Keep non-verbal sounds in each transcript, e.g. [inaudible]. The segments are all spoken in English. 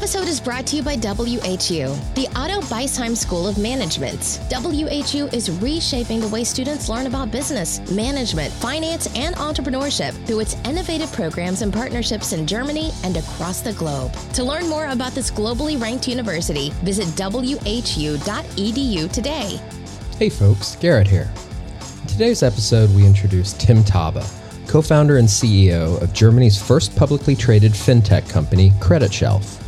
episode is brought to you by WHU, the Otto Beisheim School of Management. WHU is reshaping the way students learn about business, management, finance, and entrepreneurship through its innovative programs and partnerships in Germany and across the globe. To learn more about this globally ranked university, visit whu.edu today. Hey folks, Garrett here. In today's episode, we introduce Tim Thabe, co founder and CEO of Germany's first publicly traded fintech company, creditshelf.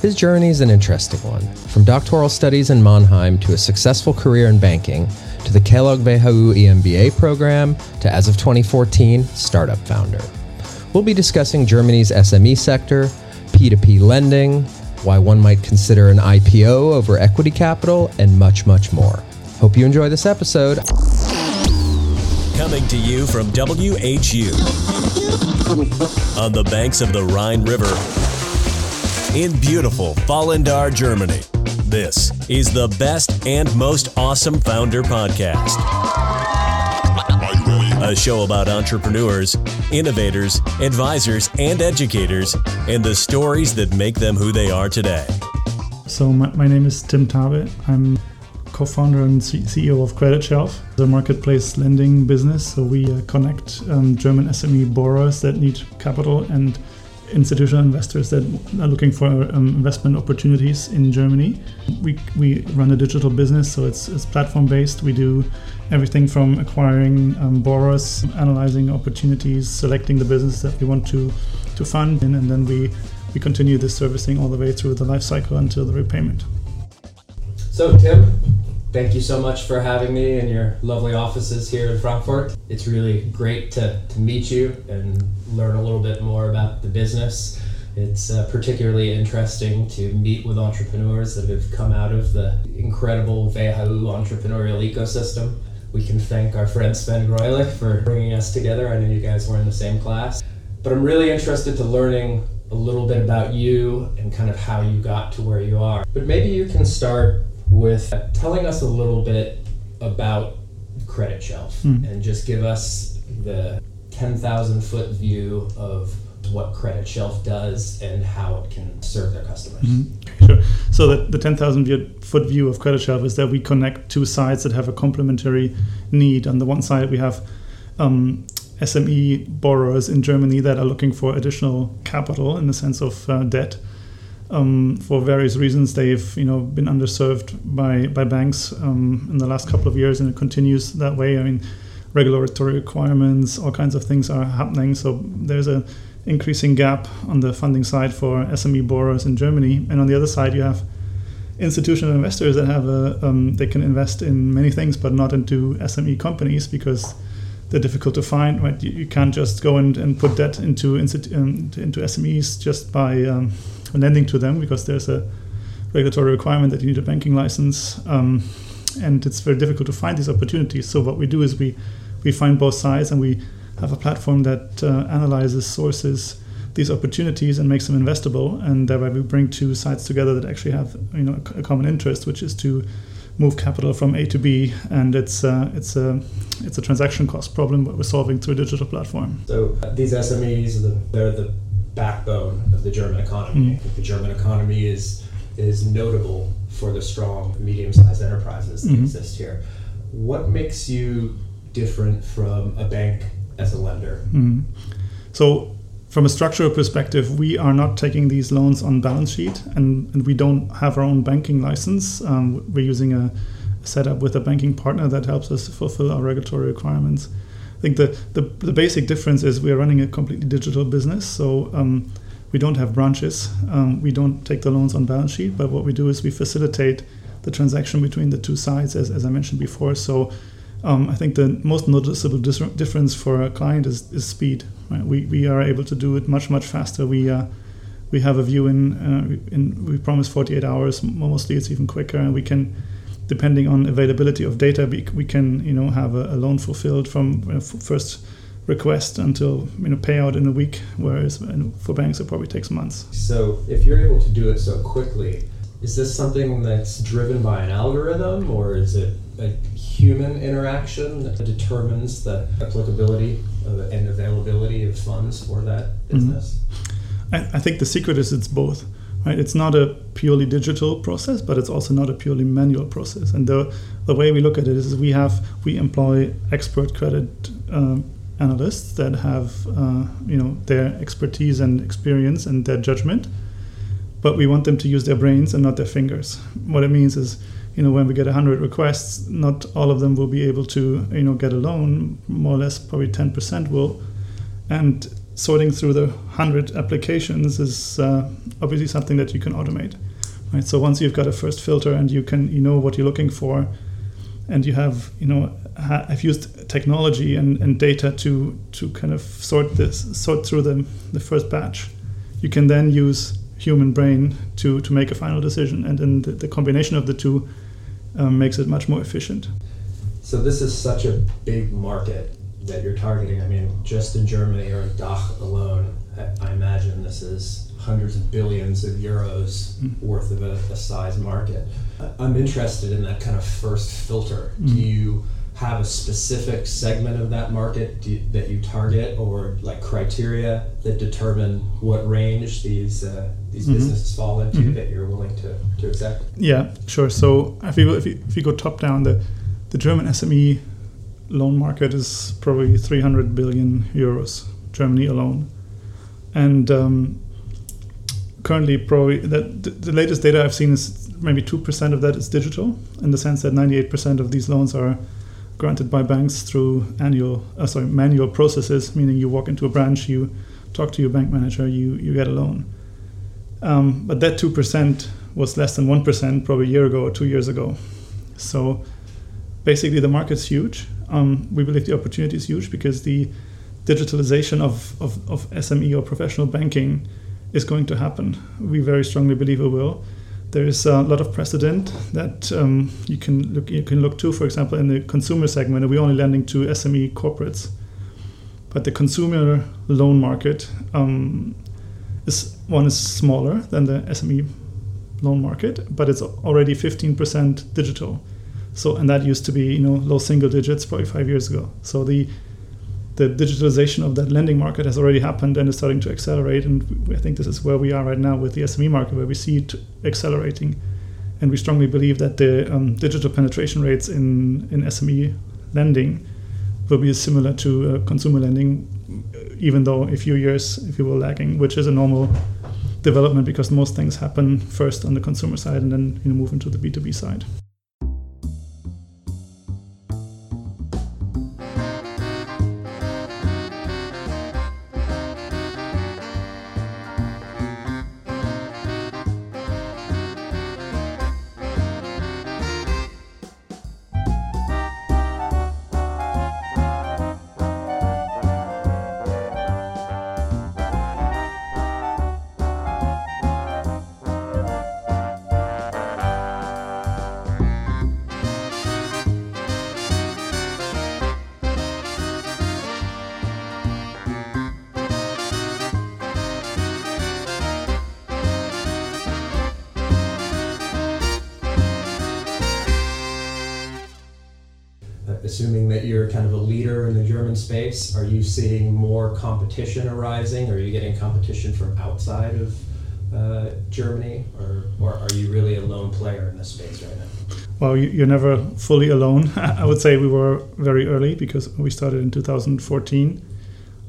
His journey is an interesting one, from doctoral studies in Mannheim to a successful career in banking, to the Kellogg WHU EMBA program, to as of 2014, startup founder. We'll be discussing Germany's SME sector, P2P lending, why one might consider an IPO over equity capital, and much, much more. Hope you enjoy this episode. Coming to you from WHU on the banks of the Rhine River in beautiful Vallendar, Germany. This is the best and most awesome founder podcast. A show about entrepreneurs, innovators, advisors, and educators, and the stories that make them who they are today. So, my, my name is Tim Thabe. I'm co founder and C- CEO of creditshelf, the marketplace lending business. So, we uh, connect um, German SME borrowers that need capital and institutional investors that are looking for um, investment opportunities in Germany. We, we run a digital business, so it's, it's platform based. We do everything from acquiring um, borrowers, analyzing opportunities, selecting the business that we want to, to fund, and, and then we, we continue this servicing all the way through the life cycle until the repayment. So, Tim, thank you so much for having me in your lovely offices here in Frankfurt. It's really great to, to meet you and learn a little bit more about the business. It's uh, particularly interesting to meet with entrepreneurs that have come out of the incredible WHU entrepreneurial ecosystem. We can thank our friend Sven Greulich for bringing us together. I know you guys were in the same class. But I'm really interested to learning a little bit about you and kind of how you got to where you are. But maybe you can start with telling us a little bit about creditshelf mm. and just give us the 10,000 foot view of what creditshelf does and how it can serve their customers. Mm-hmm. Sure. So the, the 10,000 foot view of creditshelf is that we connect two sides that have a complementary need. On the one side, we have um, SME borrowers in Germany that are looking for additional capital in the sense of uh, debt um, for various reasons, they've you know been underserved by by banks um, in the last couple of years, and it continues that way. I mean, regulatory requirements, all kinds of things are happening. So there's a increasing gap on the funding side for SME borrowers in Germany, and on the other side, you have institutional investors that have a um, they can invest in many things, but not into SME companies because they're difficult to find. Right, you, you can't just go and, and put debt into um, into SMEs just by lending to them because there's a regulatory requirement that you need a banking license, um, and it's very difficult to find these opportunities. So what we do is we we find both sides and we have a platform that uh, analyzes sources these opportunities and makes them investable and thereby we bring two sides together that actually have you know a, common interest which is to move capital from A to B and it's uh, it's a it's a transaction cost problem that we're solving through a digital platform so uh, these SMEs they're the backbone of the German economy. Mm. the German economy is is notable for the strong medium-sized enterprises that mm-hmm. exist here. What makes you different from a bank as a lender? Mm. So from a structural perspective, we are not taking these loans on balance sheet, and, and we don't have our own banking license. Um, we're using a setup with a banking partner that helps us fulfill our regulatory requirements. I think the, the, the basic difference is we are running a completely digital business. So um, we don't have branches. Um, we don't take the loans on balance sheet. But what we do is we facilitate the transaction between the two sides, as, as I mentioned before. So um, I think the most noticeable dis- difference for a client is, is speed. Right? We, we are able to do it much, much faster. We uh, we have a view in, uh, in we promise 48 hours. Mostly it's even quicker, and we can depending on availability of data, we, we can you know have a, loan fulfilled from uh, first request until you know payout in a week, whereas for banks it probably takes months. So if you're able to do it so quickly, is this something that's driven by an algorithm, or is it a human interaction that determines the applicability and availability of funds for that mm-hmm. business? Mm-hmm. I, I think the secret is it's both. Right? It's not a purely digital process, but it's also not a purely manual process. And the the way we look at it is we have we employ expert credit uh, analysts that have uh, you know their expertise and experience and their judgment, but we want them to use their brains and not their fingers. What it means is you know when we get 100 requests not all of them will be able to you know get a loan more or less probably 10% will and sorting through the 100 applications is uh, obviously something that you can automate right? So once you've got a first filter and you can you know what you're looking for and you have you know ha- i've used technology and, and data to to kind of sort this sort through the, the first batch you can then use human brain to to make a final decision and then the, the combination of the two um, makes it much more efficient. So this is such a big market that you're targeting. I mean, just in Germany or in DACH alone, I- imagine this is hundreds of billions of euros hmm. worth of a, a size market. I'm interested in that kind of first filter. Hmm. Do you have a specific segment of that market do you, that you target, or like criteria that determine what range these uh, these mm-hmm. businesses fall into mm-hmm. that you're willing to, to accept? Yeah, sure. So if you if you, if you go top down, the the German SME loan market is probably 300 billion euros, Germany alone, and um, currently probably that the, latest data I've seen is maybe two percent of that is digital, in the sense that 98 percent of these loans are granted by banks through annual uh, sorry manual processes, meaning you walk into a branch, you talk to your bank manager, you you get a loan. Um, but that two percent was less than one percent probably a year ago or two years ago. So basically, the market's huge. Um, we believe the opportunity is huge because the digitalization of, of, of SME or professional banking is going to happen. We very strongly believe it will. There is a lot of precedent that um, you can look you can look to. For example, in the consumer segment, we're only lending to SME corporates, but the consumer loan market um, is one is smaller than the SME loan market, but it's already 15% digital. So and that used to be you know low single digits probably five years ago. So the the digitalization of that lending market has already happened and is starting to accelerate. And I think this is where we are right now with the SME market, where we see it accelerating. And we strongly believe that the um, digital penetration rates in, in SME lending will be similar to uh, consumer lending, even though a few years, if you will, lagging, which is a normal development because most things happen first on the consumer side and then you know, move into the B2B side. Competition arising? Are you getting competition from outside of uh, Germany, or, or are you really a lone player in this space right now? Well, you- you're never fully alone. [laughs] I would say we were very early because we started in 2014.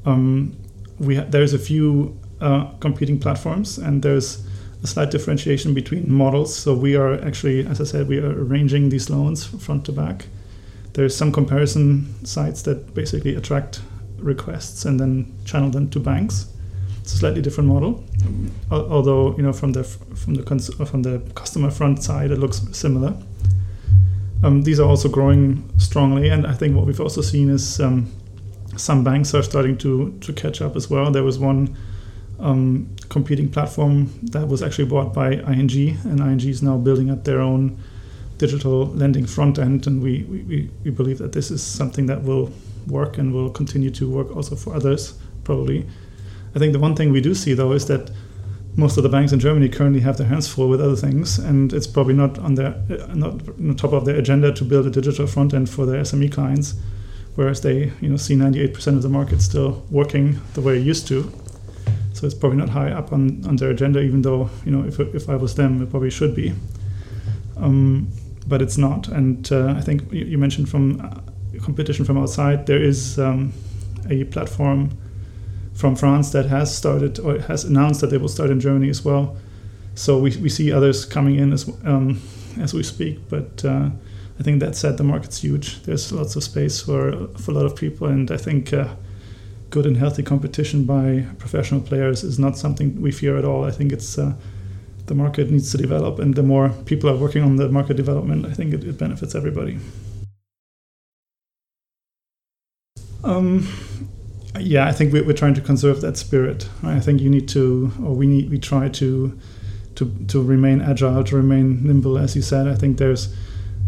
Um, we ha- there's a few uh, competing platforms, and there's a slight differentiation between models. So we are actually, as I said, we are arranging these loans front to back. There's some comparison sites that basically attract requests and then channel them to banks. It's a slightly different model, although you know from the from the cons- uh, from the customer front side it looks similar. Um, these are also growing strongly, and I think what we've also seen is um, some banks are starting to to catch up as well. There was one um, competing platform that was actually bought by ING, and ING is now building up their own digital lending front end, and we, we, we- we believe that this is something that will work and will continue to work also for others, probably. I think the one thing we do see though is that most of the banks in Germany currently have their hands full with other things, and it's probably not on their uh, not on the top of their agenda to build a digital front end for their SME clients, whereas they you know see 98% of the market still working the way it used to. So it's probably not high up on, on their agenda, even though you know if if I was them, it probably should be. Um, but it's not. And uh, I think you, you mentioned from competition from outside, there is um, a platform from France that has started or has announced that they will start in Germany as well. So we, we see others coming in as um, as we speak. But uh, I think that said, the market's huge. There's lots of space for for a lot of people, and I think. Uh, good and healthy competition by professional players is not something we fear at all. I think it's uh, the market needs to develop, and the more people are working on the market development, I think it, it benefits everybody. Um, yeah, I think we're, trying to conserve that spirit. I think you need to, or we need, we try to, to, to remain agile, to remain nimble. As you said, I think there's,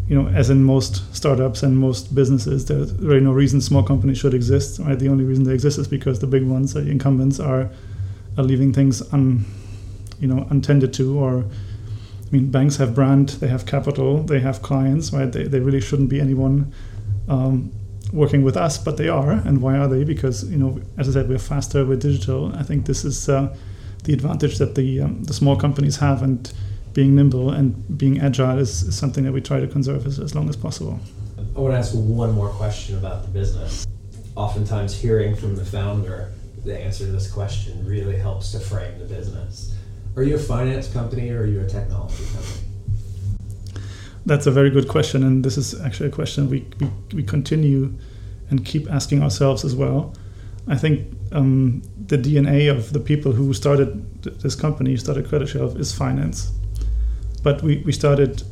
you know, as in most startups and most businesses, there's really no reason small companies should exist. Right? The only reason they exist is because the big ones, the incumbents, are are leaving things un, you know, untended to. Or, I mean, banks have brand, they have capital, they have clients. Right? They, they really shouldn't be anyone. Um, working with us, but they are. And why are they? Because you know, as I said, we're faster, we're digital. I think this is uh, the advantage that the um, the small companies have, and being nimble and being agile is, is something that we try to conserve as, as long as possible. I want to ask one more question about the business. Oftentimes, hearing from the founder the answer to this question really helps to frame the business. Are you a finance company or are you a technology company? That's a very good question, and this is actually a question we, we, we continue and keep asking ourselves as well. I think um, the DNA of the people who started this company, started creditshelf, is finance. But we, we started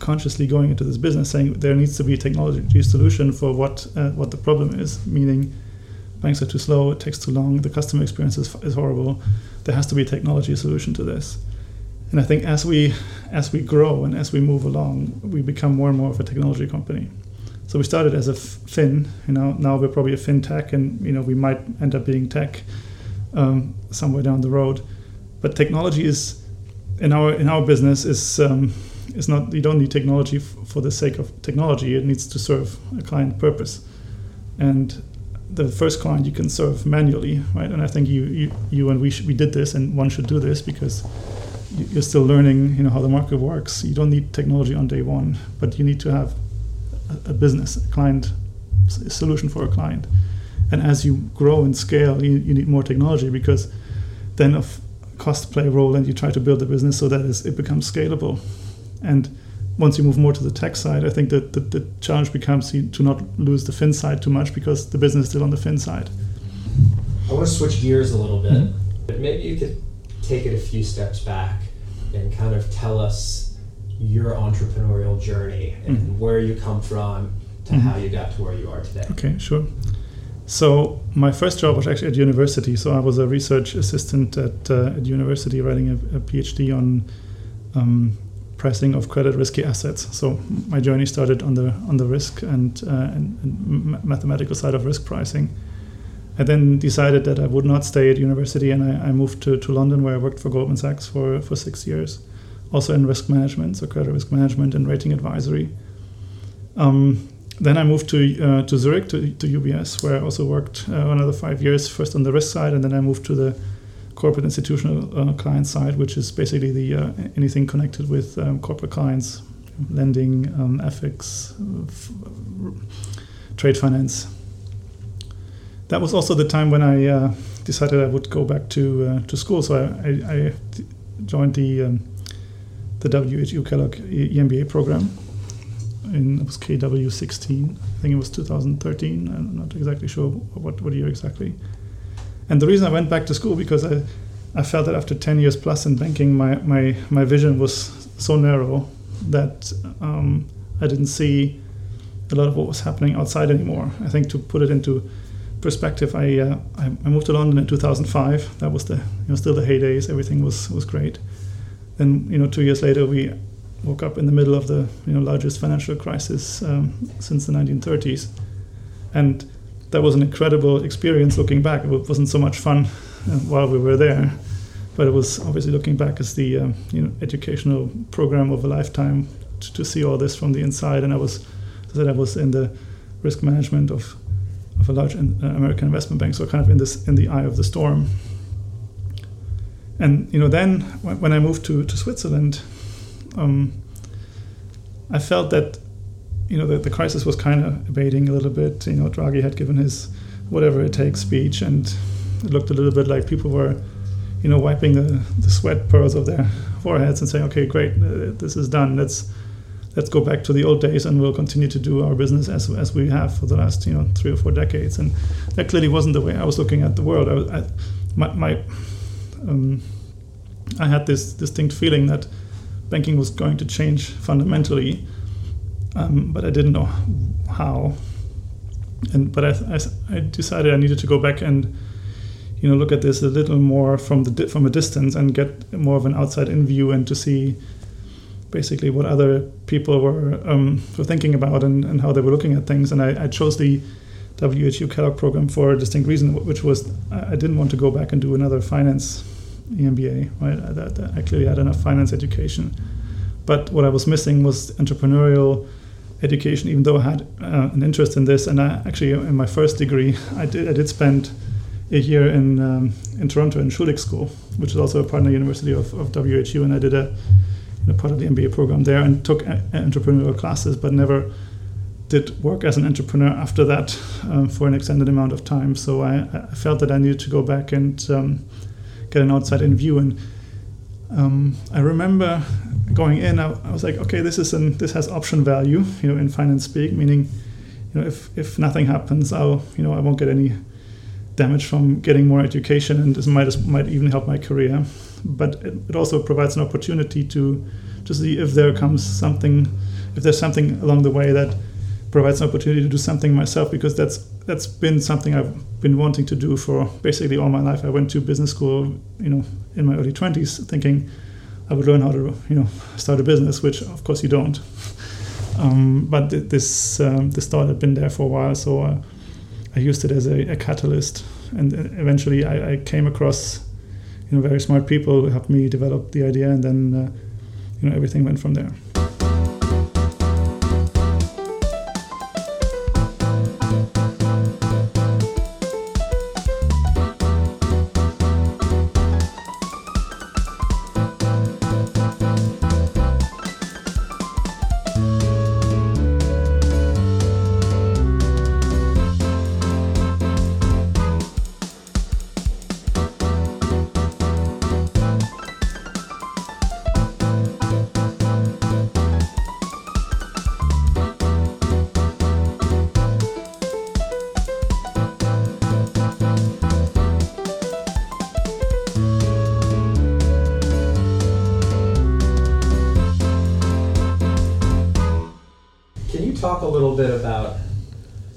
consciously going into this business saying there needs to be a technology solution for what uh, what the problem is, meaning banks are too slow, it takes too long, the customer experience is, is horrible. There has to be a technology solution to this. And I think as we as we grow and as we move along, we become more and more of a technology company. So we started as a fin, you know. Now we're probably a fintech, and you know we might end up being tech um, somewhere down the road. But technology is in our in our business is um, is not. You don't need technology f- for the sake of technology. It needs to serve a client purpose, and the first client you can serve manually, right? And I think you you, you and we sh- we did this, and one should do this because you're still learning, you know, how the market works. You don't need technology on day one, but you need to have a, a business, a client a solution for a client. And as you grow and scale, you, you need more technology because then of costs play a role, and you try to build a business so that it becomes scalable. And once you move more to the tech side, I think that the, the challenge becomes to not lose the fin side too much because the business is still on the fin side. I want to switch gears a little bit. Mm-hmm. But maybe you could take it a few steps back and kind of tell us your entrepreneurial journey and mm-hmm. where you come from to mm-hmm. how you got to where you are today. Okay, sure. So my first job was actually at university. So I was a research assistant at, uh, at university, writing a, a PhD on um, pricing of credit risky assets. So my journey started on the on the risk and, uh, and, and mathematical side of risk pricing. I then decided that I would not stay at university and I, I, moved to, to London where I worked for Goldman Sachs for, for six years, also in risk management, so credit risk management and rating advisory. Um, then I moved to, uh, to Zurich, to, to UBS, where I also worked uh, another five years, first on the risk side, and then I moved to the corporate institutional uh, client side, which is basically the uh, anything connected with um, corporate clients, lending, um, f- trade finance, that was also the time when I uh, decided I would go back to uh, to school. So I, I, I joined the um, the WHU Kellogg EMBA program. In, it was KW16. I think it was 2013. I'm not exactly sure what, what year exactly. And the reason I went back to school because I, I felt that after 10 years plus in banking, my, my, my vision was so narrow that um, I didn't see a lot of what was happening outside anymore. I think to put it into perspective, I, uh, I moved to London in 2005. That was the you know still the heydays. Everything was was great. Then you know two years later we woke up in the middle of the you know largest financial crisis um, since the 1930s, and that was an incredible experience. Looking back, it wasn't so much fun uh, while we were there, but it was obviously looking back as the um, you know educational program of a lifetime to, to see all this from the inside. And I was, I said, I was in the risk management of of a large uh, American investment bank, so kind of in this in the eye of the storm. And you know, then when I moved to to Switzerland, um, I felt that you know the, the crisis was kind of abating a little bit. You know, Draghi had given his whatever it takes speech, and it looked a little bit like people were, you know, wiping the, the sweat pearls of their [laughs] foreheads and saying, "Okay, great, uh, this is done. Let's let's go back to the old days, and we'll continue to do our business as as we have for the last you know three or four decades." And that clearly wasn't the way I was looking at the world. I, was, I my, my um, I had this distinct feeling that banking was going to change fundamentally, um, but I didn't know how. And but I, I, I, decided I needed to go back and you know look at this a little more from the from a distance and get more of an outside in view and to see basically what other people were um, were thinking about and, and how they were looking at things. And I, I chose the WHU Kellogg program for a distinct reason, which was I didn't want to go back and do another finance EMBA. Right, that, that I clearly had enough finance education, but what I was missing was entrepreneurial education. Even though I had uh, an interest in this, and I actually in my first degree, [laughs] I did I did spend a year in um, in Toronto in Schulich School, which is also a partner university of, of WHU, and I did a part of the MBA program there and took a, entrepreneurial classes, but never did work as an entrepreneur after that um, for an extended amount of time. So I, I, felt that I needed to go back and um, get an outside in view. And um, I remember going in, I, I, was like, okay, this is an this has option value, you know, in finance speak, meaning, you know, if if nothing happens, I'll you know I won't get any damage from getting more education, and this might might even help my career. But it, also provides an opportunity to to see if there comes something, if there's something along the way that provides an opportunity to do something myself because that's that's been something I've been wanting to do for basically all my life. I went to business school, you know, in my early 20s, thinking I would learn how to, you know, start a business, which of course you don't. [laughs] Um, but th- this um, this thought had been there for a while, so uh, I used it as a, a catalyst, and eventually I, I, came across, you know, very smart people who helped me develop the idea, and then, uh, you know, everything went from there.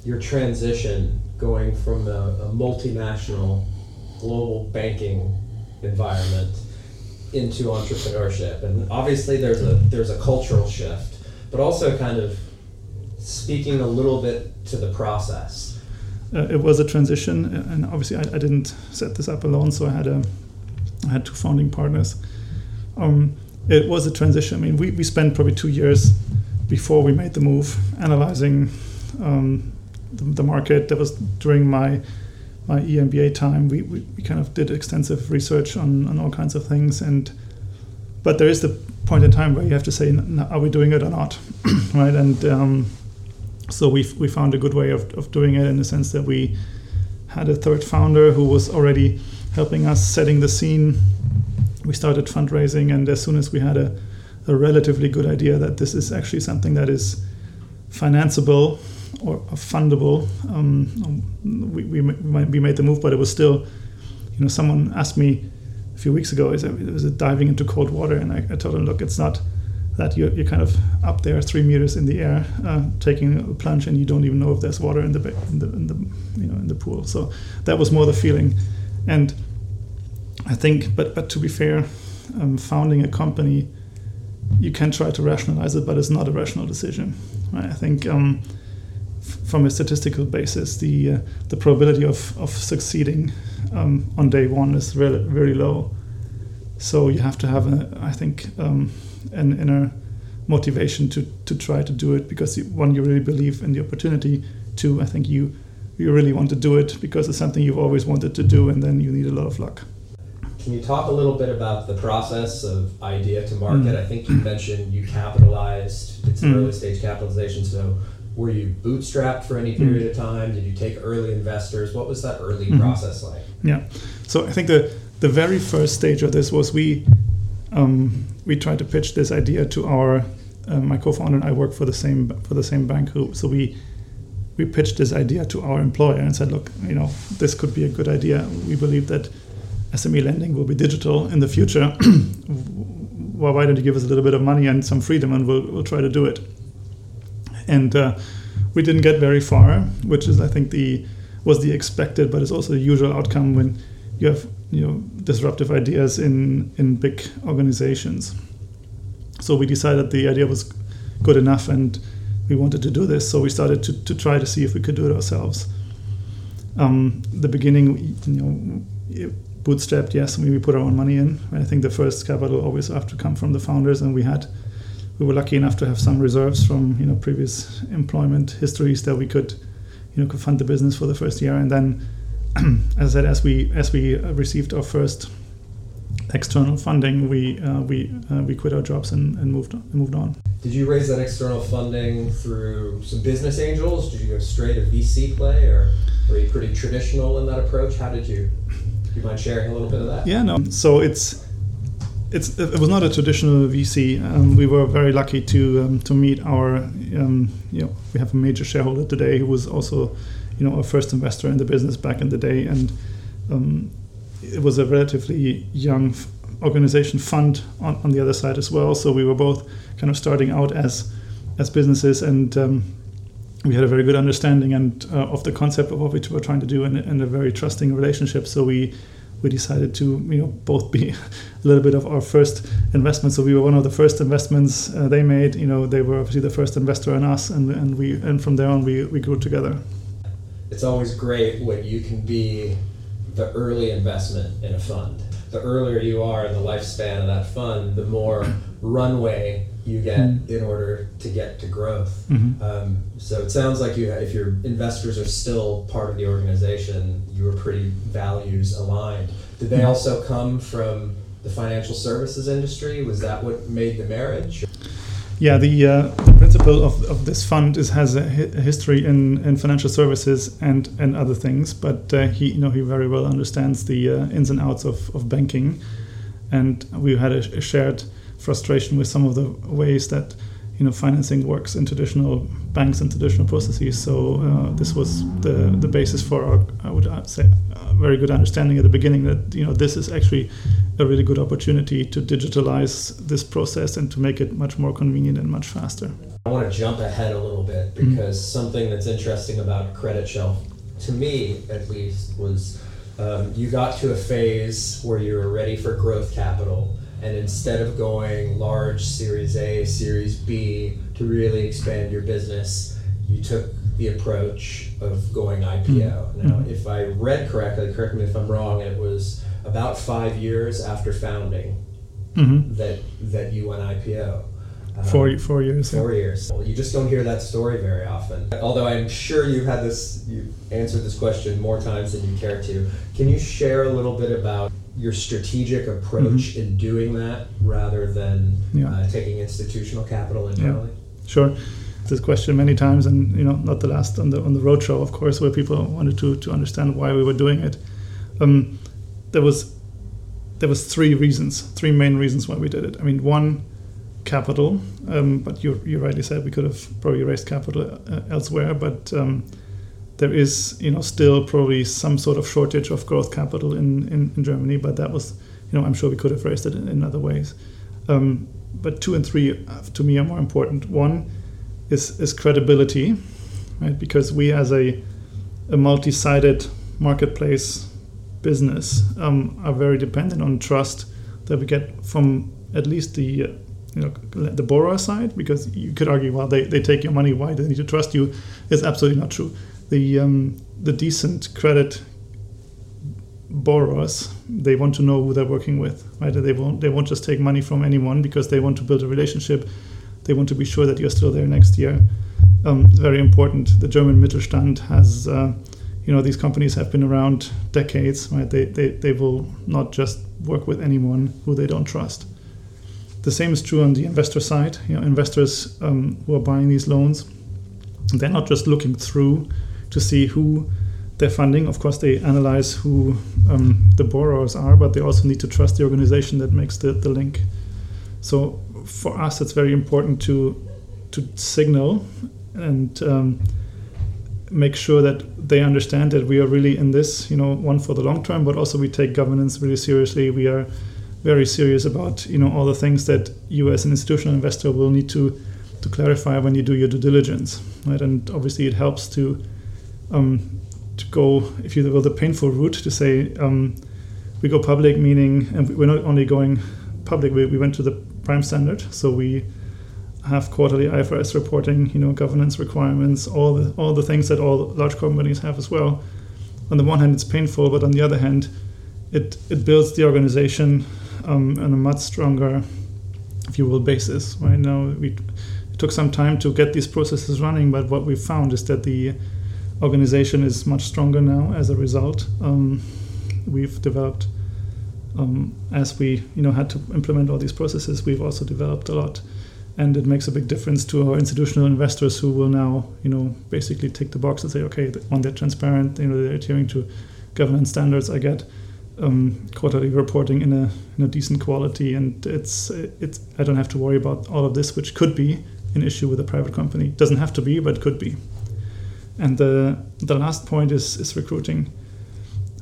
Your transition going from a, a multinational global banking environment into entrepreneurship. And obviously there's a there's a cultural shift but also kind of speaking a little bit to the process. Uh, it was a transition and obviously I, I, didn't set this up alone so i had a i had two founding partners. Um, it was a transition. I mean we, we spent probably two years before we made the move analyzing um, the, the market. That was during my my EMBA time. We, we, we, kind of did extensive research on, on all kinds of things, and but there is the point in time where you have to say, are we doing it or not, [clears throat] right? And um, so we we found a good way of, of doing it in the sense that we had a third founder who was already helping us setting the scene. We started fundraising, and as soon as we had a, a relatively good idea that this is actually something that is financeable or fundable. Um, we, we, we made the move, but it was still, you know, someone asked me a few weeks ago, is it, is it diving into cold water? And I, I told him, look, it's not that you're, you're kind of up there three meters in the air uh, taking a plunge and you don't even know if there's water in the, in the, in the, you know, in the pool. So that was more the feeling. And I think, but, but to be fair, um, founding a company, you can try to rationalize it, but it's not a rational decision. Right? I think um, from a statistical basis, the uh, the probability of, of succeeding um, on day one is really, very low. So you have to have, a, I think, um, an inner motivation to, to try to do it because one, you really believe in the opportunity. Two, I think you you really want to do it because it's something you've always wanted to do, and then you need a lot of luck. Can you talk a little bit about the process of idea to market? Mm. I think you mentioned you capitalized, it's Mm. early stage capitalization. So were you bootstrapped for any Mm. period of time? Did you take early investors? What was that early Mhm. process like? Yeah. So I think the the very first stage of this was we um, we tried to pitch this idea to our uh, my co-founder and I work for the same for the same bank who so we we pitched this idea to our employer and said, look, you know, this could be a good idea. We believe that SME lending will be digital in the future. [clears throat] well, why don't you give us a little bit of money and some freedom, and we'll we'll try to do it. And uh, we didn't get very far, which is I think the was the expected, but it's also the usual outcome when you have you know disruptive ideas in in big organizations. So we decided the idea was good enough, and we wanted to do this. So we started to, to try to see if we could do it ourselves. Um, the beginning, you know, bootstrapped, yes. We put our own money in. I think the first capital always have to come from the founders, and we had we were lucky enough to have some reserves from you know previous employment histories that we could you know could fund the business for the first year, and then [clears throat] as I said, as we as we received our first external funding, we uh, we uh, we quit our jobs and, and moved on, moved on. Did you raise that external funding through some business angels? Did you go straight a VC play, or were you pretty traditional in that approach? How did you? You mind sharing a little bit of that? Yeah, no. So it's it's it was not a traditional VC. Um, we were very lucky to um, to meet our um, you know we have a major shareholder today who was also you know our first investor in the business back in the day, and um, it was a relatively young organization fund on, on the other side as well. So we were both kind of starting out as as businesses and. We had a very good understanding and uh, of the concept of what we were trying to do and, and a very trusting relationship. So we we decided to you know both be [laughs] a little bit of our first investment. So we were one of the first investments uh, they made. You know they were obviously the first investor in us, and and we and from there on we, we grew together. It's always great when you can be the early investment in a fund. The earlier you are in the lifespan of that fund, the more runway you get Mm. in order to get to growth. Mhm. Um, so it sounds like you, if your investors are still part of the organization, you were pretty values aligned. Did they Mhm. also come from the financial services industry? Was that what made the marriage? Yeah, the, uh, the principle of, of this fund is has a, hi- history in, in financial services and, and other things, but uh, he you know he very well understands the uh, ins and outs of, of banking, and we had a, a shared frustration with some of the ways that you know financing works in traditional banks and traditional processes. So uh, this was the the basis for our I would uh, say a very good understanding at the beginning that you know this is actually a really good opportunity to digitalize this process and to make it much more convenient and much faster. I want to jump ahead a little bit Mhm. because something that's interesting about creditshelf, to me at least, was um, you got to a phase where you were ready for growth capital. And instead of going large Series A, Series B to really expand your business, you took the approach of going IPO. Mhm. Now, Mhm. if I read correctly, correct me if I'm wrong, it was about five years after founding Mm-hmm. that that you went IPO. Um, Four four years. yeah. Four years. Well, you just don't hear that story very often. Although I'm sure you've had this, you've answered this question more times than you care to. Can you share a little bit about your strategic approach in doing that rather than Mm-hmm. Yeah. uh, taking institutional capital internally? Sure. This question many times, and you know, not the last on the on the roadshow, of course, where people wanted to to understand why we were doing it. Um, there was there was three reasons, three main reasons why we did it. I mean, one, capital, um, but you you rightly said we could have probably raised capital uh, elsewhere, but um, there is you know still probably some sort of shortage of growth capital in, in, in Germany, but that was you know I'm sure we could have raised it in, in other ways. Um, but two and three uh, to me are more important. One is is credibility, right? Because we as a a multi-sided marketplace business um, are very dependent on trust that we get from at least the uh, you know the borrower side because you could argue well they, they take your money why do they need to trust you is absolutely not true the um, the decent credit borrowers they want to know who they're working with right they won't they won't just take money from anyone because they want to build a relationship they want to be sure that you're still there next year um, very important the German Mittelstand has uh, you know these companies have been around decades, right? They they, they will not just work with anyone who they don't trust. The same is true on the investor side. You know, investors um, who are buying these loans, they're not just looking through to see who they're funding. Of course, they analyze who um, the borrowers are, but they also need to trust the organization that makes the, the link. So for us, it's very important to to signal and um, make sure that they understand that we are really in this, you know, one for the long term, but also we take governance really seriously. We are very serious about, you know, all the things that you as an institutional investor will need to to clarify when you do your due diligence, right? And obviously, it helps to um, to go, if you will, the painful route to say um, we go public, meaning, and we're not only going public, we, we went to the prime standard, so we have quarterly IFRS reporting, you know, governance requirements, all the all the things that all large companies have as well. On the one hand, it's painful, but on the other hand, it it builds the organization um, on a much stronger, if you will, basis. Right now, we it took some time to get these processes running, but what we found is that the organization is much stronger now as a result. Um, we've developed. Um, as we you know had to implement all these processes, we've also developed a lot and it makes a big difference to our institutional investors who will now, you know, basically tick the box and say, okay, one, they're transparent, you know, they're adhering to governance standards. I get um, quarterly reporting in a in a decent quality, and it's it's I don't have to worry about all of this, which could be an issue with a private company. Doesn't have to be, but could be. And the the last point is is recruiting,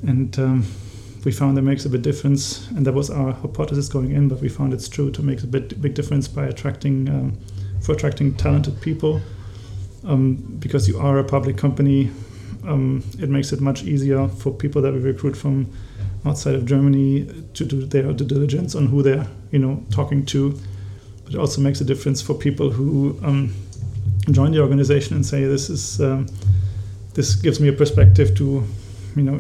and um, we found that makes a big difference, and that was our hypothesis going in. But we found it's true to make a bit big difference by attracting um, for attracting talented people, um, because you are a public company. Um, it makes it much easier for people that we recruit from outside of Germany to do their due diligence on who they're you know talking to. But it also makes a difference for people who um, join the organization and say this is um, this gives me a perspective to you know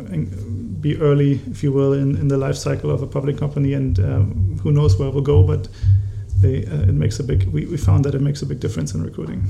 be early, if you will, in, in the life cycle of a public company, and um, who knows where we'll go. But they, uh, it makes a big. We, we found that it makes a big difference in recruiting.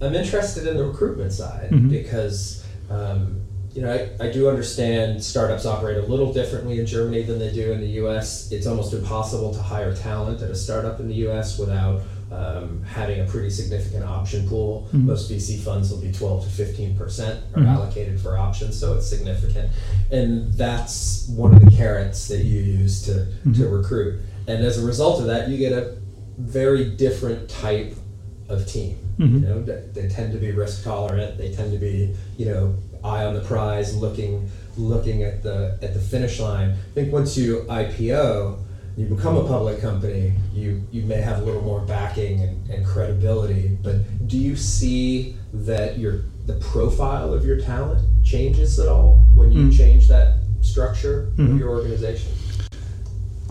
I'm interested in the recruitment side mm-hmm. because um, you know I, I do understand startups operate a little differently in Germany than they do in the U.S. It's almost impossible to hire talent at a startup in the U.S. without um, having a pretty significant option pool. Mm-hmm. Most VC funds will be 12 to 15 percent are mm-hmm. allocated for options, so it's significant. And that's one of the carrots that you use to, mm-hmm. to recruit. And as a result of that, you get a very different type of team. Mm-hmm. You know, they, they tend to be risk tolerant. They tend to be, you know, eye on the prize, looking looking at the at the finish line. I think once you IPO you become a public company, you, you may have a little more backing and, and credibility, but do you see that your the profile of your talent changes at all when you mm. change that structure mm-hmm. of your organization?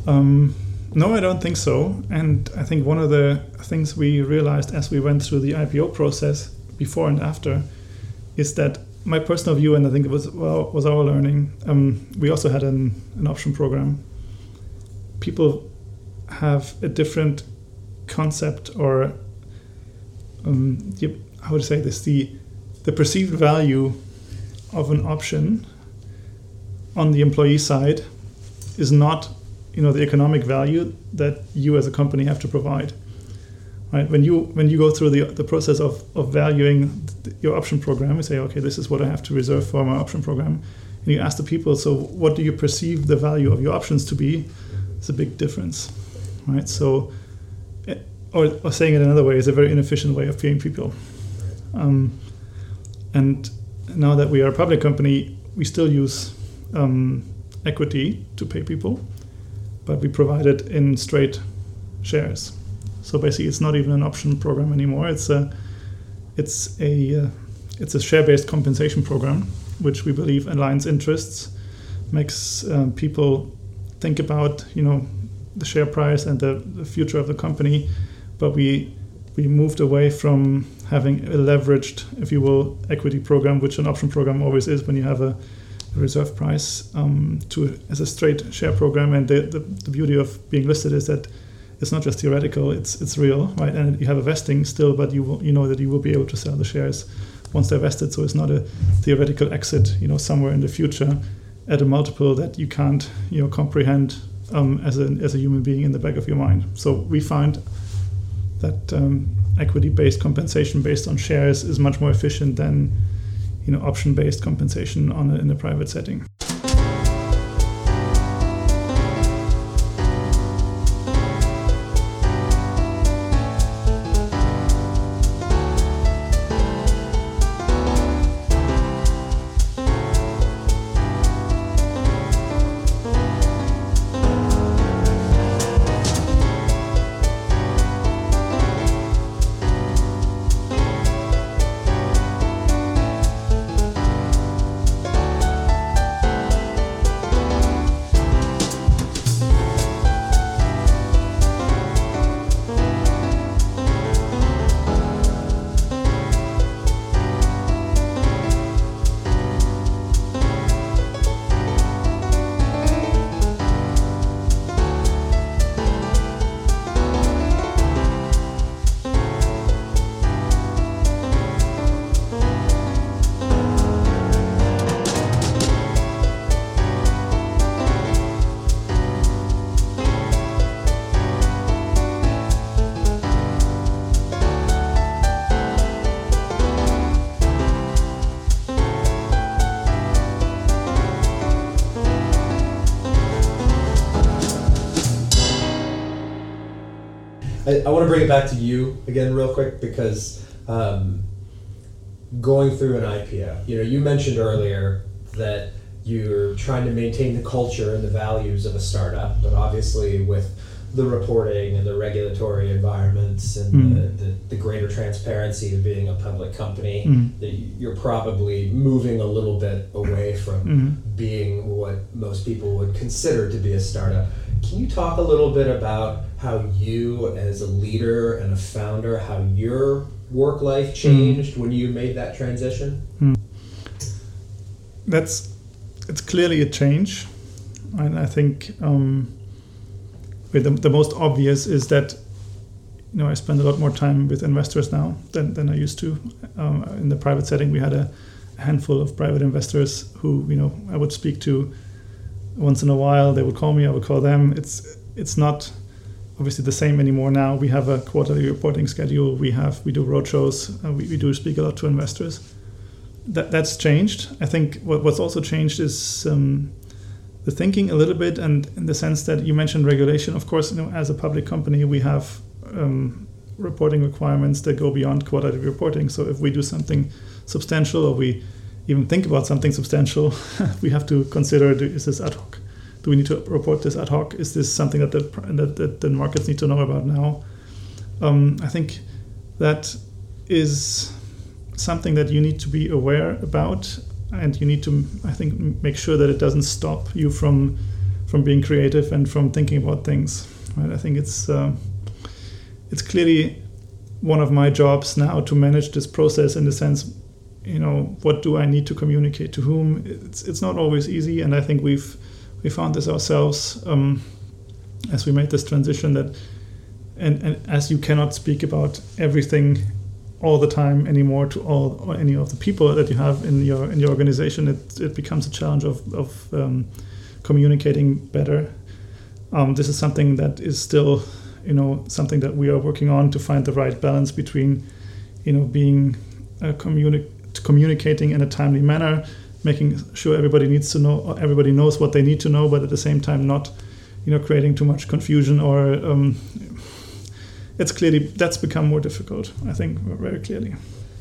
Um, no, I don't think so. And I think one of the things we realized as we went through the IPO process before and after is that my personal view, and I think it was well was our learning. Um, we also had an, an option program people have a different concept or um, how would I say this? The the perceived value of an option on the employee side is not you know the economic value that you as a company have to provide right? When you when you go through the, the process of, of valuing your option program you say okay this is what i have to reserve for my option program. And you ask the people so what do you perceive the value of your options to be it's a big difference, right? So, eh, or, or saying it another way, is a very inefficient way of paying people. Um, and now that we are a public company, we still use um, equity to pay people, but we provide it in straight shares. So basically, it's not even an option program anymore. It's a it's a uh, it's a share-based compensation program, which we believe aligns interests, makes uh, people think about you know the share price and the, the future of the company, but we we moved away from having a leveraged, if you will, equity program, which an option program always is when you have a, reserve price, um, to as a straight share program. And the, the, the, beauty of being listed is that it's not just theoretical; it's it's real, right? And you have a vesting still, but you will, you know that you will be able to sell the shares once they're vested. So it's not a theoretical exit, you know, somewhere in the future at a multiple that you can't, you know, comprehend um, as a as a human being in the back of your mind. So we find that um, equity-based compensation based on shares is much more efficient than, you know, option-based compensation on a, in a private setting. I, want to bring it back to you again, real quick, because um, going through an IPO, you know, you mentioned earlier that you're trying to maintain the culture and the values of a startup, but obviously with the reporting and the regulatory environments and Mm. the, the, the greater transparency of being a public company, Mm. that you're probably moving a little bit away from Mhm. being what most people would consider to be a startup. Can you talk a little bit about how you, as a leader and a founder, how your work life changed when you made that transition? that's it's clearly a change, and I think um, the, the most obvious is that you know I spend a lot more time with investors now than, than I used to. Um, in the private setting, we had a handful of private investors who you know I would speak to once in a while. They would call me, I would call them. It's it's not obviously the same anymore now. We have a quarterly reporting schedule. We have we do roadshows. Uh, we, we do speak a lot to investors that that's changed. I think what, what's also changed is um, the thinking a little bit, and in the sense that you mentioned regulation. Of course, you know, as a public company, we have um, reporting requirements that go beyond quarterly reporting. So if we do something substantial, or we even think about something substantial, [laughs] we have to consider: is this ad hoc? Do we need to report this ad hoc? Is this something that the that, that the markets need to know about now? Um, I think that is something that you need to be aware about and you need to i think make sure that it doesn't stop you from from being creative and from thinking about things right i think it's uh, it's clearly one of my jobs now to manage this process in the sense you know what do i need to communicate to whom it's it's not always easy and i think we've we found this ourselves um, as we made this transition that and, and as you cannot speak about everything all the time anymore to all or any of the people that you have in your in your organization it, it becomes a challenge of, of um, communicating better. Um, this is something that is still you know something that we are working on to find the right balance between you know being uh, communi- communicating in a timely manner making sure everybody needs to know everybody knows what they need to know but at the same time not you know creating too much confusion or um, it's clearly that's become more difficult i think very clearly.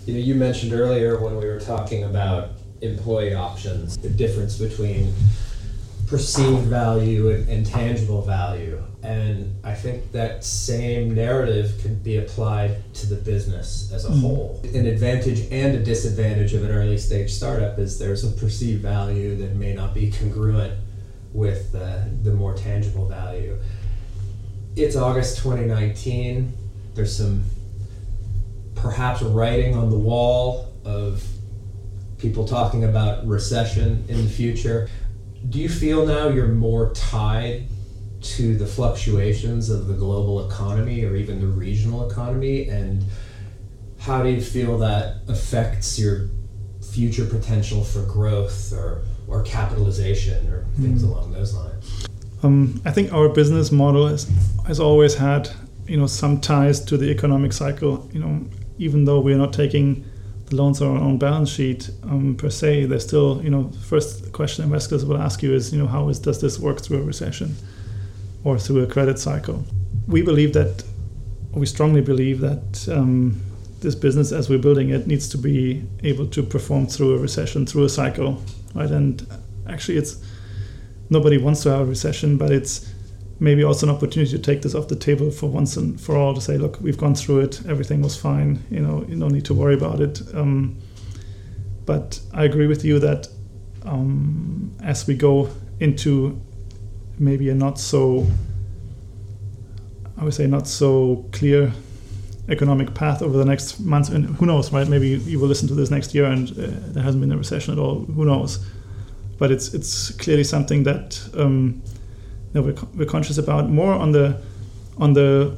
You know, you mentioned earlier when we were talking about employee options, the difference between perceived value and, and tangible value. And I think that same narrative could be applied to the business as a whole. An advantage and a disadvantage of an early stage startup is there's a perceived value that may not be congruent with uh, the more tangible value. It's August 2019. There's some perhaps writing on the wall of people talking about recession in the future. Do you feel now you're more tied to the fluctuations of the global economy or even the regional economy? And how do you feel that affects your future potential for growth or, or capitalization or things Mm. along those lines? Um, I think our business model has, has always had, you know, some ties to the economic cycle. You know, even though we're not taking the loans are on balance sheet um, per se, there's still, you know, first question investors will ask you is, you know, how is does this work through a recession or through a credit cycle? We believe that, we strongly believe that um, this business, as we're building it, needs to be able to perform through a recession, through a cycle, right? And actually, it's nobody wants to have a recession, but it's maybe also an opportunity to take this off the table for once and for all to say, look, we've gone through it, everything was fine, you know, you don't need to worry about it. Um, but I agree with you that um, as we go into maybe a not so, I would say, not so clear economic path over the next months, and who knows, right? Maybe you will listen to this next year and uh, there hasn't been a recession at all. Who knows? But it's it's clearly something that um, know, we're, we're conscious about more on the on the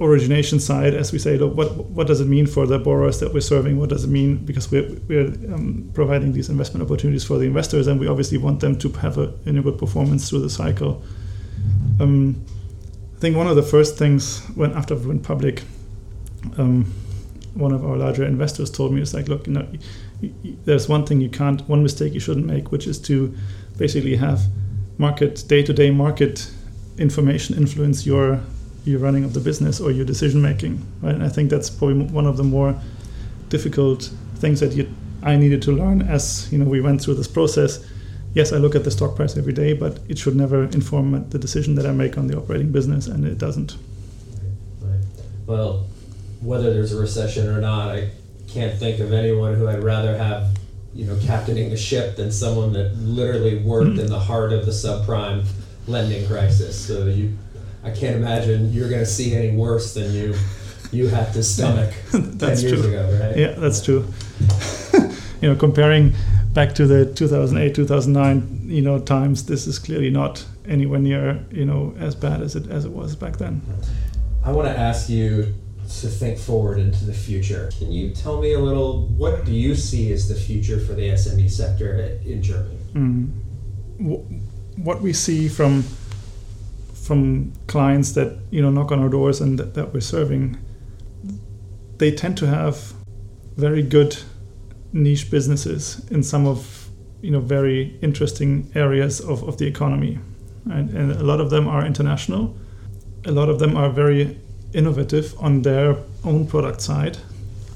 origination side as we say look what what does it mean for the borrowers that we're serving? What does it mean? Because we're, we're um, providing these investment opportunities for the investors and we obviously want them to have a, a good performance through the cycle. Um, I think one of the first things when after we went public um, one of our larger investors told me is like look you know there's one thing you can't one mistake you shouldn't make which is to basically have market day-to-day market information influence your your running of the business or your decision making right? And i think that's probably one of the more difficult things that you, i needed to learn as you know we went through this process. Yes i look at the stock price every day but it should never inform the decision that i make on the operating business and it doesn't. Right. Well, whether there's a recession or not, I can't think of anyone who I'd rather have, you know, captaining a ship than someone that literally worked in the heart of the subprime lending crisis. So you, I can't imagine you're going to see any worse than you you had to stomach [laughs] ten years true. ago, right? Yeah, that's true. [laughs] you know, comparing back to the 2008, 2009, you know, times, this is clearly not anywhere near, you know, as bad as it as it was back then. I want to ask you to think forward into the future. Can you tell me a little? What do you see as the future for the SME sector in Germany? Mm. What we see from from clients that you know knock on our doors and that, that we're serving, they tend to have very good niche businesses in some of you know very interesting areas of, of the economy, and, and a lot of them are international. A lot of them are very innovative on their own product side.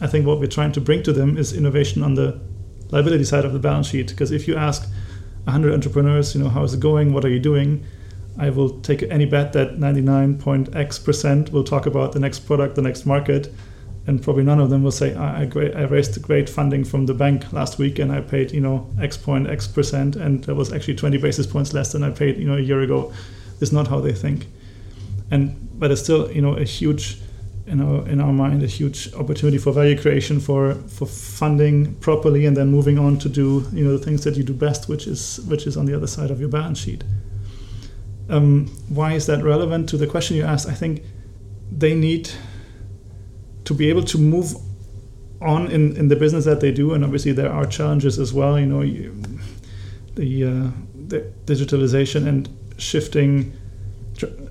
I think what we're trying to bring to them is innovation on the liability side of the balance sheet. Because if you ask 100 entrepreneurs, you know, how is it going? What are you doing? I will take any bet that 99.x percent will talk about the next product, the next market, and probably none of them will say, I, I, raised great funding from the bank last week and I paid, you know, X point X percent, and that was actually 20 basis points less than I paid, you know, a year ago. It's not how they think, and but it's still, you know, a huge in our in our mind a huge opportunity for value creation for for funding properly and then moving on to do you know the things that you do best which is which is on the other side of your balance sheet. Um, why is that relevant to the question you asked? I think they need to be able to move on in, in the business that they do and obviously there are challenges as well you know you, the, uh, the digitalization and shifting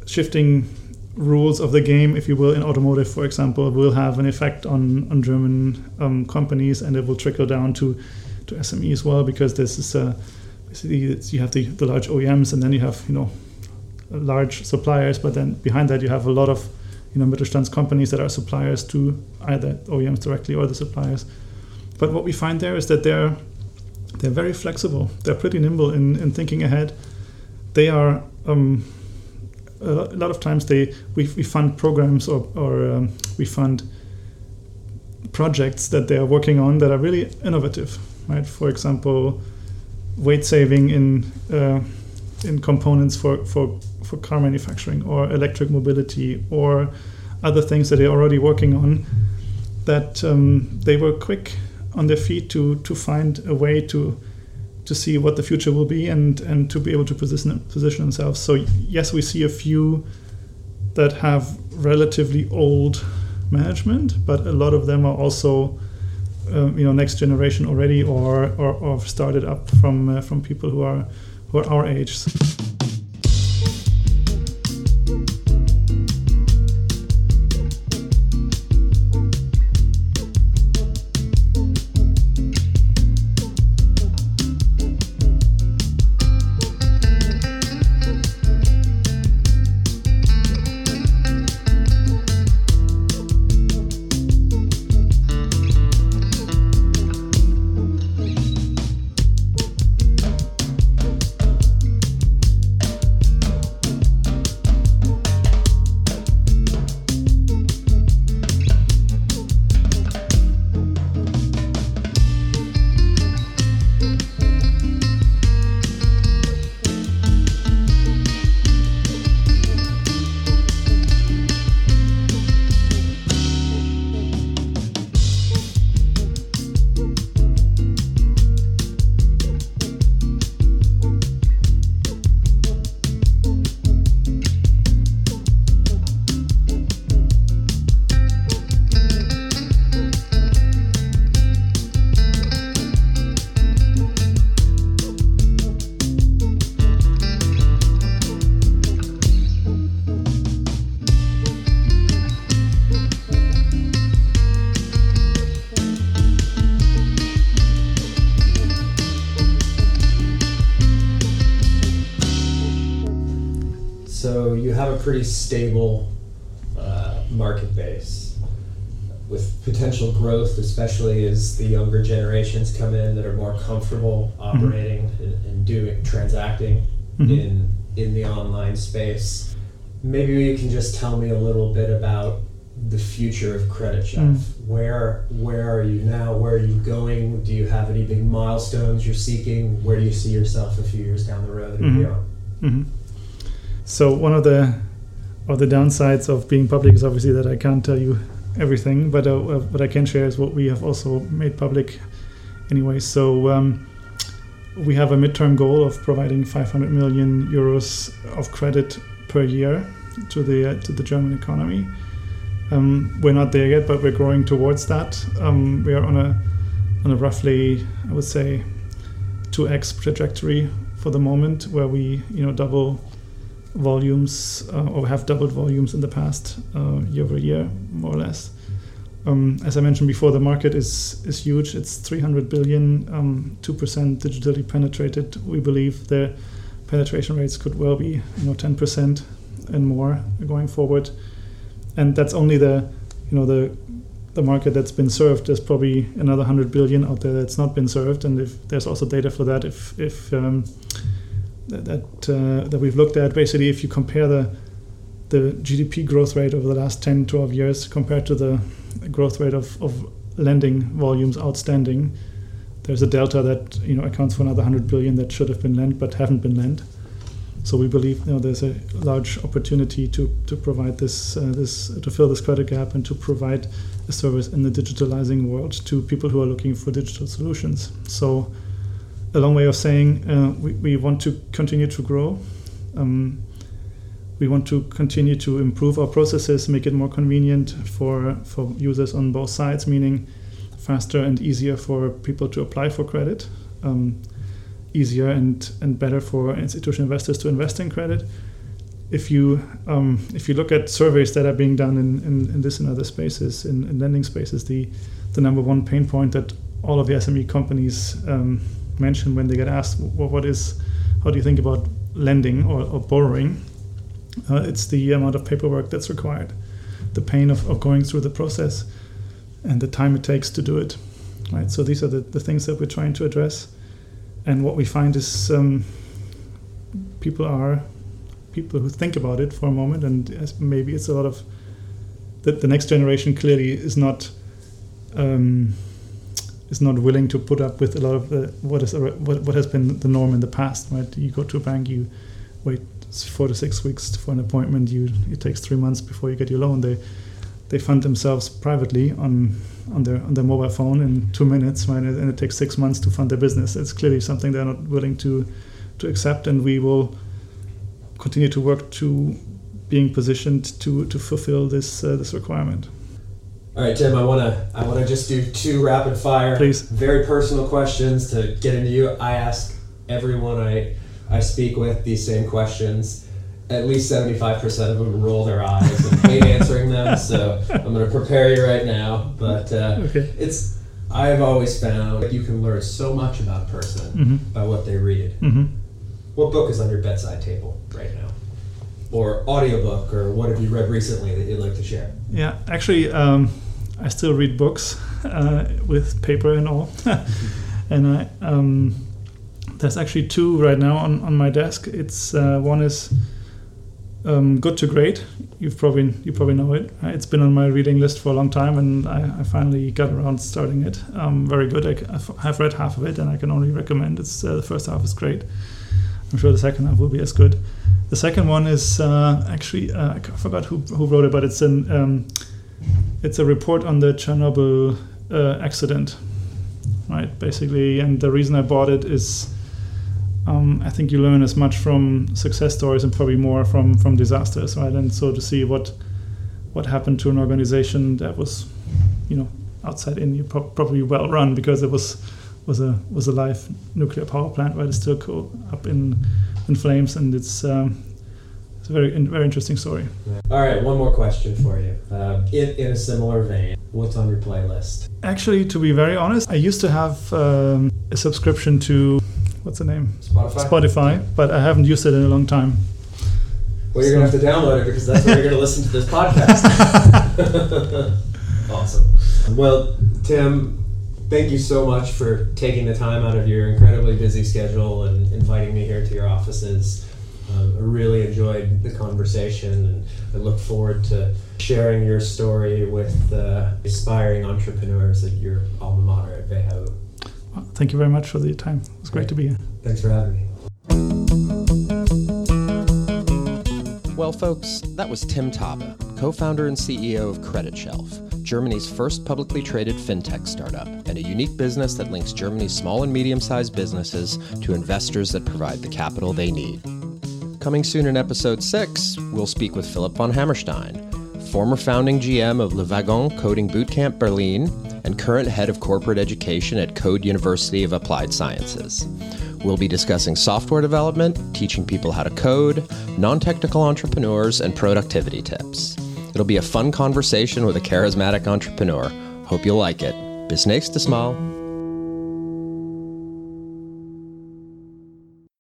shifting rules of the game, if you will, in automotive, for example, will have an effect on, on German um, companies and it will trickle down to, to SME as well because this is uh, basically you have the, the large OEMs and then you have, you know, large suppliers, but then behind that you have a lot of, you know, Mittelstands companies that are suppliers to either OEMs directly or the suppliers. But what we find there is that they're they're very flexible. They're pretty nimble in, in thinking ahead. They are um, a lot of times they we, we fund programs or, or um, we fund projects that they are working on that are really innovative right? For example weight saving in uh, in components for, for for car manufacturing or electric mobility or other things that they're already working on that um, they were quick on their feet to to find a way to to see what the future will be and and to be able to position position themselves. So yes, we see a few that have relatively old management, but a lot of them are also um, you know next generation already or or, or started up from uh, from people who are who are our age. Pretty stable uh, market base with potential growth, especially as the younger generations come in that are more comfortable operating and, and doing transacting Mhm. in in the online space. Maybe you can just tell me a little bit about the future of creditshelf. Mm. Where where are you now? Where are you going? Do you have any big milestones you're seeking? Where do you see yourself a few years down the road and Mhm. beyond? hmm So one of the of the downsides of being public is obviously that I can't tell you everything, but uh, uh, what I can share is what we have also made public anyway. So um, we have a midterm goal of providing 500 million euros of credit per year to the uh, to the German economy. Um, we're not there yet, but we're growing towards that. Um, we are on a on a roughly, I would say, 2x trajectory for the moment, where we you know double volumes uh, or have doubled volumes in the past uh, year over year, more or less. Um, as I mentioned before, the market is is huge. It's 300 billion, um, two percent digitally penetrated. We believe the penetration rates could well be you know 10 percent and more going forward. And that's only the you know the the market that's been served. There's probably another 100 billion out there that's not been served, and if there's also data for that, if if um, that uh, that we've looked at. Basically, if you compare the the GDP growth rate over the last 10, 12 years compared to the growth rate of, of lending volumes outstanding, there's a delta that you know accounts for another 100 billion that should have been lent but haven't been lent. So we believe you know there's a large opportunity to, to provide this uh, this to fill this credit gap and to provide a service in the digitalizing world to people who are looking for digital solutions. So a long way of saying uh, we, we want to continue to grow. Um, we want to continue to improve our processes, make it more convenient for, for users on both sides, meaning faster and easier for people to apply for credit, um, easier and, and better for institutional investors to invest in credit. If you um, if you look at surveys that are being done in, in, in this and other spaces, in, in, lending spaces, the the number one pain point that all of the SME companies um, mention when they get asked, well, what is, how do you think about lending or, or borrowing? Uh, it's the amount of paperwork that's required, the pain of, of going through the process, and the time it takes to do it. Right. So these are the, the things that we're trying to address, and what we find is um, people are people who think about it for a moment, and maybe it's a lot of that the next generation clearly is not. Um, is not willing to put up with a lot of the, what is what, what has been the norm in the past. Right, you go to a bank, you wait four to six weeks for an appointment. You it takes three months before you get your loan. They they fund themselves privately on on their on their mobile phone in two minutes, right? And it takes six months to fund their business. It's clearly something they're not willing to to accept, and we will continue to work to being positioned to to fulfill this uh, this requirement. All right, Tim. I wanna I wanna just do two rapid fire, Please. very personal questions to get into you. I ask everyone I I speak with these same questions. At least seventy five percent of them roll their eyes and hate [laughs] answering them. So I'm gonna prepare you right now. But uh, Okay. it's I've always found that you can learn so much about a person Mhm. by what they read. hmm What book is on your bedside table right now? Or audiobook, or what have you read recently that you'd like to share? Yeah, actually, um, I still read books uh, with paper and all, [laughs] and I um, there's actually two right now on, on my desk. It's uh, one is um, Good to Great. You've probably you probably know it. Uh, It's been on my reading list for a long time, and I, I finally got around starting it. Um, very good. I, I've read half of it, and I can only recommend. It's uh, the first half is great. I'm sure the second half will be as good. The second one is uh, actually uh, I forgot who, who wrote it, but it's an um, it's a report on the Chernobyl uh, accident, right? Basically, and the reason I bought it is um, I think you learn as much from success stories and probably more from from disasters, right? And so to see what what happened to an organization that was, you know, outside in pro- probably well run because it was was a was a live nuclear power plant, right? It's still co- up in in flames, and it's um, it's a very very interesting story. All right, one more question for you. Uh, in, in a similar vein, what's on your playlist? Actually, to be very honest, I used to have um, a subscription to what's the name Spotify? Spotify, but I haven't used it in a long time. Well, you're going to have to download it because that's where you're going to listen to this podcast. [laughs] [laughs] awesome. Well, Tim, thank you so much for taking the time out of your incredibly busy schedule and inviting me here to your offices. Um, I really enjoyed the conversation and I look forward to sharing your story with uh, aspiring entrepreneurs at your alma mater at WHU. Well, thank you very much for the time. It was great to be here. Thanks for having me. Well, folks, that was Tim Thabe, co founder and CEO of creditshelf, Germany's first publicly traded fintech startup, and a unique business that links Germany's small and medium sized businesses to investors that provide the capital they need. Coming soon in episode 6, we'll speak with Philip von Hammerstein, former founding GM of Le Wagon Coding Bootcamp Berlin and current head of corporate education at Code University of Applied Sciences. We'll be discussing software development, teaching people how to code, non technical entrepreneurs, and productivity tips. It'll be a fun conversation with a charismatic entrepreneur. Hope you'll like it. Bis nächstes Mal.